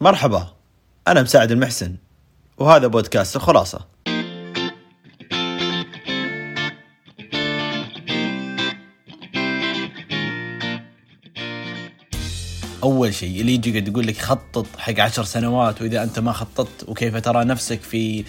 مرحبا أنا مساعد المحسن وهذا بودكاست الخلاصة. أول شيء اللي يجي يقعد يقول لك خطط حق عشر سنوات وإذا أنت ما خططت وكيف ترى نفسك في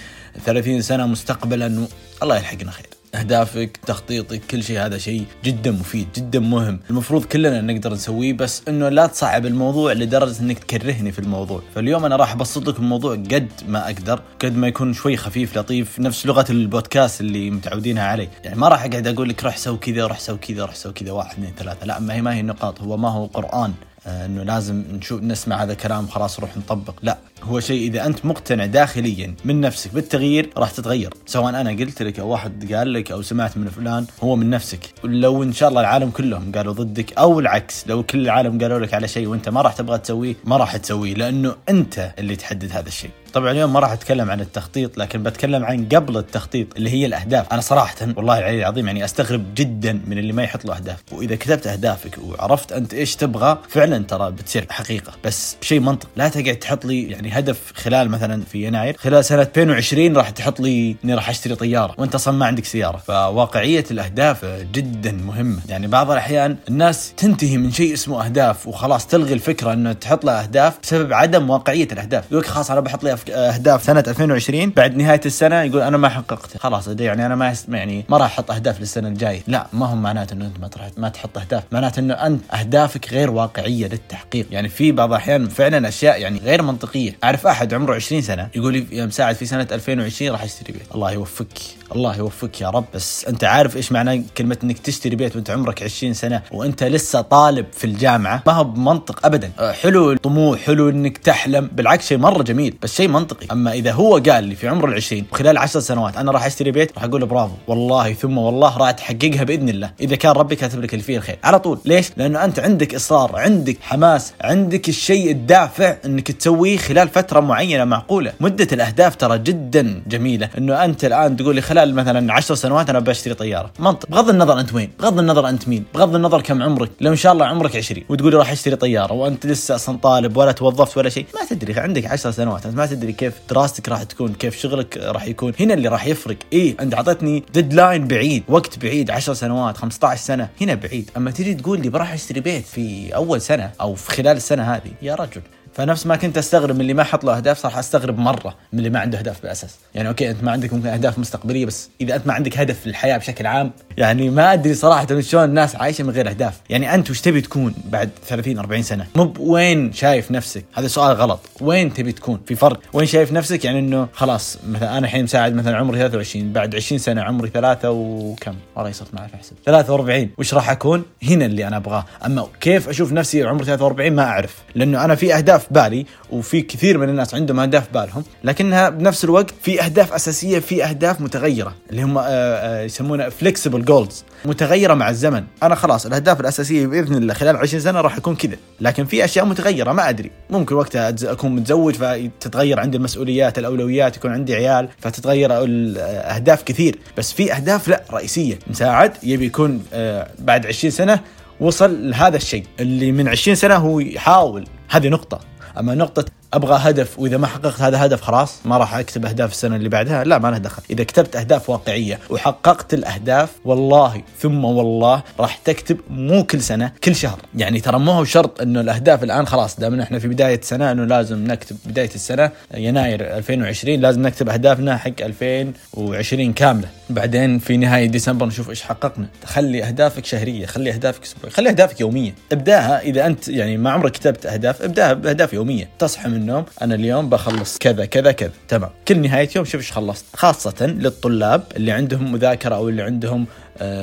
ثلاثين سنة مستقبلا الله يلحقنا خير. أهدافك تخطيطك كل شيء هذا شيء جدا مفيد جدا مهم. المفروض كلنا نقدر نسويه بس إنه لا تصعب الموضوع لدرجة إنك تكرهني في الموضوع. فاليوم أنا راح ابسط لك الموضوع قد ما أقدر قد ما يكون شوي خفيف لطيف نفس لغة البودكاست اللي متعودينها عليه يعني ما راح أقعد أقول لك روح سوي كذا روح سوي كذا روح سوي كذا واحد اثنين ثلاثة. لا ما هي ما هي النقاط. هو ما هو قرآن. انه لازم نشوف نسمع هذا الكلام خلاص نروح نطبق. لا هو شيء إذا أنت مقتنع داخليا من نفسك بالتغيير راح تتغير. سواء أنا قلت لك أو واحد قال لك أو سمعت من فلان هو من نفسك. لو إن شاء الله العالم كلهم قالوا ضدك أو العكس لو كل العالم قالوا لك على شيء وأنت ما راح تبغى تسويه ما راح تسويه لأنه أنت اللي تحدد هذا الشيء. طبعا اليوم ما راح أتكلم عن التخطيط لكن بتكلم عن قبل التخطيط اللي هي الأهداف. أنا صراحة والله العلي العظيم يعني أستغرب جدا من اللي ما يحط له أهداف. وإذا كتبت أهدافك وعرفت أنت إيش تبغى فعلا ترى بتصير حقيقة. بس بشيء منطق لا تقعد تحط لي يعني هدف خلال مثلا في يناير خلال سنة 2020 راح تحط لي إني راح أشتري طيارة. وأنت أصلا ما عندك سيارة. فواقعية الأهداف جدا مهمة. يعني بعض الأحيان الناس تنتهي من شيء اسمه أهداف وخلاص تلغي الفكرة إنه تحط له أهداف بسبب عدم واقعية الأهداف. يقول خلاص أنا بحط لي اهداف سنة 2020 بعد نهاية السنة يقول أنا ما حققت. خلاص يعني أنا ما يعني ما راح أحط أهداف للسنة الجاية. لا ما هو معناته إنه أنت ما تروح ما تحط أهداف. معناته إنه أنت أهدافك غير واقعية للتحقيق. يعني في بعض الأحيان فعلا أشياء يعني غير منطقية. أعرف أحد عمره 20 سنة يقول لي يا مساعد في سنة 2020 راح أشتري بيت. الله يوفقك. الله يوفقك يا رب. بس أنت عارف إيش معنى كلمة إنك تشتري بيت وأنت عمرك 20 سنة وأنت لسه طالب في الجامعة؟ ما هو بمنطق ابدا. حلو الطموح حلو إنك تحلم. بالعكس شيء مرة جميل. بس شيء منطقي. أما إذا هو قال لي في عمره ال20 وخلال 10 سنوات أنا راح أشتري بيت راح أقول له برافو والله ثم والله راح تحققها بإذن الله. إذا كان ربي كاتب لك اللي فيه الخير على طول. ليش؟ لأنه أنت عندك إصرار عندك حماس عندك الشيء الدافع إنك تسويه خلال فترة معينة معقولة. مدة الأهداف ترى جدا جميلة. إنه أنت الآن تقول لي خلال مثلا 10 سنوات أنا بشتري طيارة. منطق. بغض النظر أنت وين بغض النظر أنت مين بغض النظر كم عمرك. لو إن شاء الله عمرك 20 وتقول لي راح أشتري طيارة وأنت لسه أصلا طالب ولا توظفت ولا شيء ما تدري. عندك 10 سنوات أنت ما تدري. كيف دراستك راح تكون كيف شغلك راح يكون. هنا اللي راح يفرق. إيه انت اعطيتني deadline بعيد وقت بعيد 10 سنوات 15 سنة هنا بعيد. أما تجي تقول لي بروح أشتري بيت في أول سنة أو في خلال السنة هذه يا رجل. فنفس ما كنت أستغرب من اللي ما حط له أهداف صار أستغرب مرة من اللي ما عنده أهداف بالاساس يعني okay أنت ما عندك ممكن أهداف مستقبلية بس إذا أنت ما عندك هدف في الحياة بشكل عام يعني ما أدري صراحة شلون الناس عايشة من غير أهداف. يعني أنت وش تبي تكون بعد 30 40 سنة؟ مو وين شايف نفسك؟ هذا سؤال غلط. وين تبي تكون؟ في فرق. وين شايف نفسك؟ يعني إنه خلاص مثلا أنا الحين مساعد مثلا عمري 23 بعد 20 سنة عمري ثلاثة وكم؟ والله صرت ما أعرف أحسب. 43 وش راح أكون؟ هنا اللي أنا أبغاه. أما كيف أشوف نفسي عمري 43 ما أعرف. لأنه أنا في أهداف بالي وفي كثير من الناس عندهم أهداف بالهم لكنها بنفس الوقت في أهداف أساسية في أهداف متغيرة اللي هم آه، آه، يسمونها فليكسبل جولز متغيرة مع الزمن. أنا خلاص الأهداف الأساسية بإذن الله خلال 20 سنة راح أكون كذا لكن في أشياء متغيرة ما أدري. ممكن وقتها أكون متزوج فتتغير عندي المسؤوليات الأولويات يكون عندي عيال فتتغير الاهداف كثير. بس في أهداف لا رئيسية. مساعد يبي يكون آه، بعد 20 سنة وصل لهذا الشيء اللي من 20 سنة هو يحاول. هذه نقطة. أما نقطة أبغى هدف وإذا ما حققت هذا هدف خلاص ما راح أكتب أهداف السنة اللي بعدها لا ما له دخل. إذا كتبت أهداف واقعية وحققت الأهداف والله ثم والله راح تكتب مو كل سنة كل شهر. يعني ترى مو هو شرط إنه الأهداف الآن خلاص دام إحنا في بداية سنة إنه لازم نكتب بداية السنة يناير 2020 لازم نكتب أهدافنا حق 2020 كاملة. بعدين في نهاية ديسمبر نشوف إيش حققنا. خلي أهدافك شهرية خلي أهدافك أسبوعية خلي أهدافك يومية. ابداها إذا أنت يعني ما عمرك كتبت أهداف ابداها بأهداف يومية. تصحى من النوم أنا اليوم بخلص كذا كذا كذا. تمام. كل نهاية يوم شوف إيش خلصت. خاصة للطلاب اللي عندهم مذاكرة أو اللي عندهم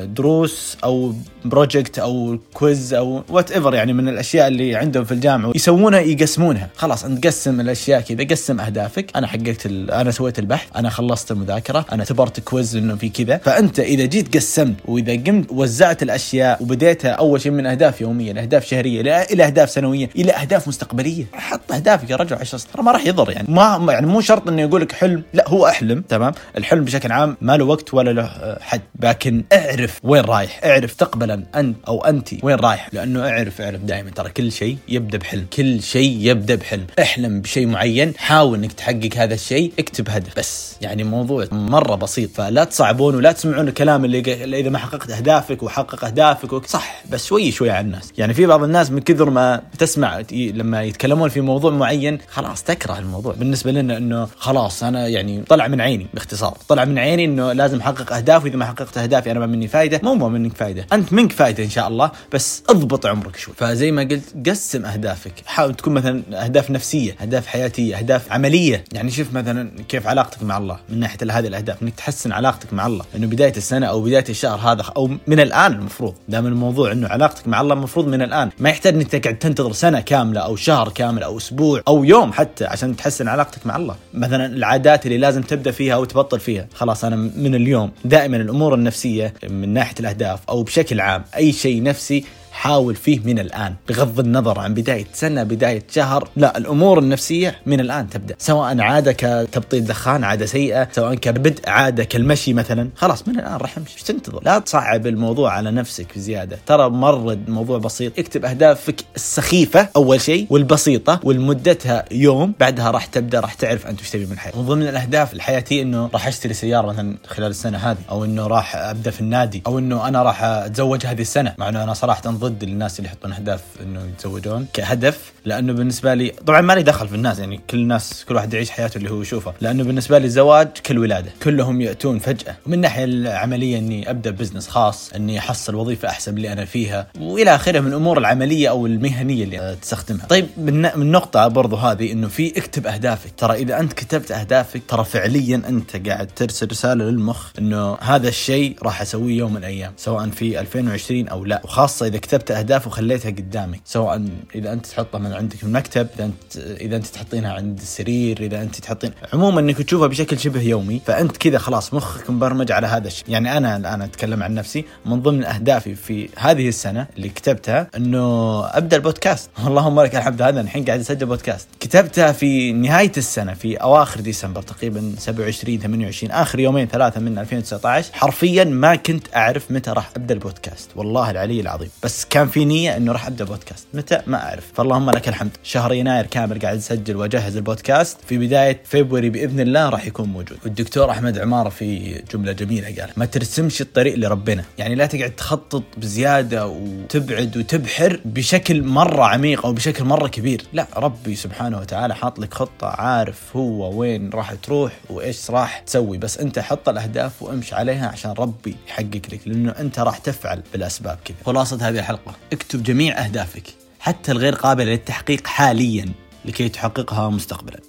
دروس أو project أو quiz أو whatever يعني من الأشياء اللي عندهم في الجامعة يسوونها يقسمونها. خلاص أنت قسم الأشياء كذا قسم أهدافك. أنا حققت أنا سويت البحث أنا خلصت المذاكرة أنا اعتبرت quiz إنه في كذا. فأنت إذا جيت قسمت وإذا قمت وزعت الأشياء وبديتها أول شيء من أهداف يومية لأهداف شهرية إلى أهداف سنوية إلى أهداف مستقبلية. حط أهدافك يا رجل 10 سنين ترى ما راح يضر يعني. ما يعني مو شرط إنه يقول لك حلم لا هو أحلم تمام؟ الحلم بشكل عام ما له وقت ولا له حد. لكن اعرف وين رايح. اعرف مستقبلا أنت أو انت وين رايح. لأنه اعرف اعرف دائما ترى كل شيء يبدأ بحلم. كل شيء يبدأ بحلم. احلم بشيء معين. حاول إنك تحقق هذا الشيء. اكتب هدف بس. يعني موضوع مرة بسيط. فلا تصعبون ولا تسمعون الكلام اللي, إذا ما حققت أهدافك وحقق أهدافك. صح بس شوي شوي على الناس. يعني في بعض الناس من كثر ما تسمع لما يتكلمون في موضوع معين خلاص تكره الموضوع. بالنسبة لنا إنه خلاص أنا يعني طلع من عيني باختصار. طلع من عيني إنه لازم أحقق أهداف. وإذا ما حققت أهدافي أنا ما مني فايدة مو مو منك فايدة أنت منك فايدة إن شاء الله بس اضبط عمرك شوي. فزي ما قلت قسم أهدافك. حاول تكون مثلا أهداف نفسية أهداف حياتية أهداف عملية. يعني شوف مثلا كيف علاقتك مع الله من ناحية هذه الأهداف إنك تحسن علاقتك مع الله. إنه بداية السنة أو بداية الشهر هذا أو من الآن المفروض. دام الموضوع إنه علاقتك مع الله المفروض من الآن. ما يحتاج إنك تقعد تنتظر سنة كاملة أو شهر كامل أو أسبوع أو يوم حتى عشان تحسن علاقتك مع الله. مثلا العادات اللي لازم تبدأ فيها أو تبطل فيها. خلاص أنا من اليوم. دائما الأمور النفسية من ناحية الأهداف أو بشكل عام أي شيء نفسي حاول فيه من الآن بغض النظر عن بداية سنة بداية شهر لا الأمور النفسية من الآن تبدأ. سواء عادة كتبطيل دخان عادة سيئة سواء كبدء عادة كالمشي مثلا. خلاص من الآن راح امشي تنتظر؟ لا تصعب الموضوع على نفسك بزيادة. ترى مرة الموضوع بسيط. اكتب أهدافك السخيفة أول شيء والبسيطة والمدتها يوم بعدها راح تبدأ راح تعرف أنت وش تبي من الحياة. من ضمن الأهداف الحياتية أنه راح أشتري سيارة مثلا خلال السنة هذه أو أنه راح أبدأ في النادي أو أنه أنا راح أتزوج هذه السنة. مع أنه أنا صراحة ضد الناس اللي يحطون أهداف إنه يتزوجون كهدف لأنه بالنسبة لي طبعا ما لي دخل في الناس يعني كل الناس كل واحد يعيش حياته اللي هو يشوفه لأنه بالنسبة لي الزواج كالولاده كلهم يأتون فجأة. ومن الناحيه العملية إني أبدأ بزنس خاص إني أحصل وظيفة احسن اللي أنا فيها وإلى آخره من الأمور العملية أو المهنية اللي تستخدمها طيب من النقطه برضو هذه إنه في اكتب أهدافك. ترى إذا أنت كتبت أهدافك ترى فعليا أنت قاعد ترسل رسالة للمخ إنه هذا الشيء راح أسويه يوم من الأيام سواء في 2020 أو لا. وخاصة إذا كتبت أهداف وخليتها قدامك سواء إذا أنت تحطها من عندك في المكتب إذا انت إذا أنت تحطينها عند السرير إذا أنت تحطين عموما إنك تشوفها بشكل شبه يومي فأنت كذا خلاص مخك مبرمج على هذا الشيء. يعني أنا الان أتكلم عن نفسي من ضمن أهدافي في هذه السنة اللي كتبتها إنه أبدأ البودكاست. اللهم لك الحمد. هذا الحين قاعد أسجل بودكاست. كتبتها في نهاية السنة في أواخر ديسمبر تقريبا 27 28 آخر يومين ثلاثة من 2019 حرفيا ما كنت أعرف متى راح أبدأ البودكاست. والله العلي العظيم. بس كان في نية إنه راح أبدأ بودكاست. متى؟ ما أعرف. فاللهم لك الحمد. شهر يناير كامل قاعد أسجل وأجهز البودكاست. في بداية فبراير بإذن الله راح يكون موجود. والدكتور أحمد عمارة في جملة جميلة قال ما ترسمش الطريق لربنا. يعني لا تقعد تخطط بزيادة وتبعد وتبحر بشكل مرة عميق أو بشكل مرة كبير. لا ربي سبحانه وتعالى حاط لك خطة عارف هو وين راح تروح وإيش راح تسوي. بس أنت حط الأهداف وأمشي عليها عشان ربي يحقق لك لأنه أنت راح تفعل بالأسباب كذا. خلاصة هذه الحلقة اكتب جميع أهدافك حتى الغير قابلة للتحقيق حاليا لكي تحققها مستقبلا.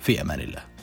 في أمان الله.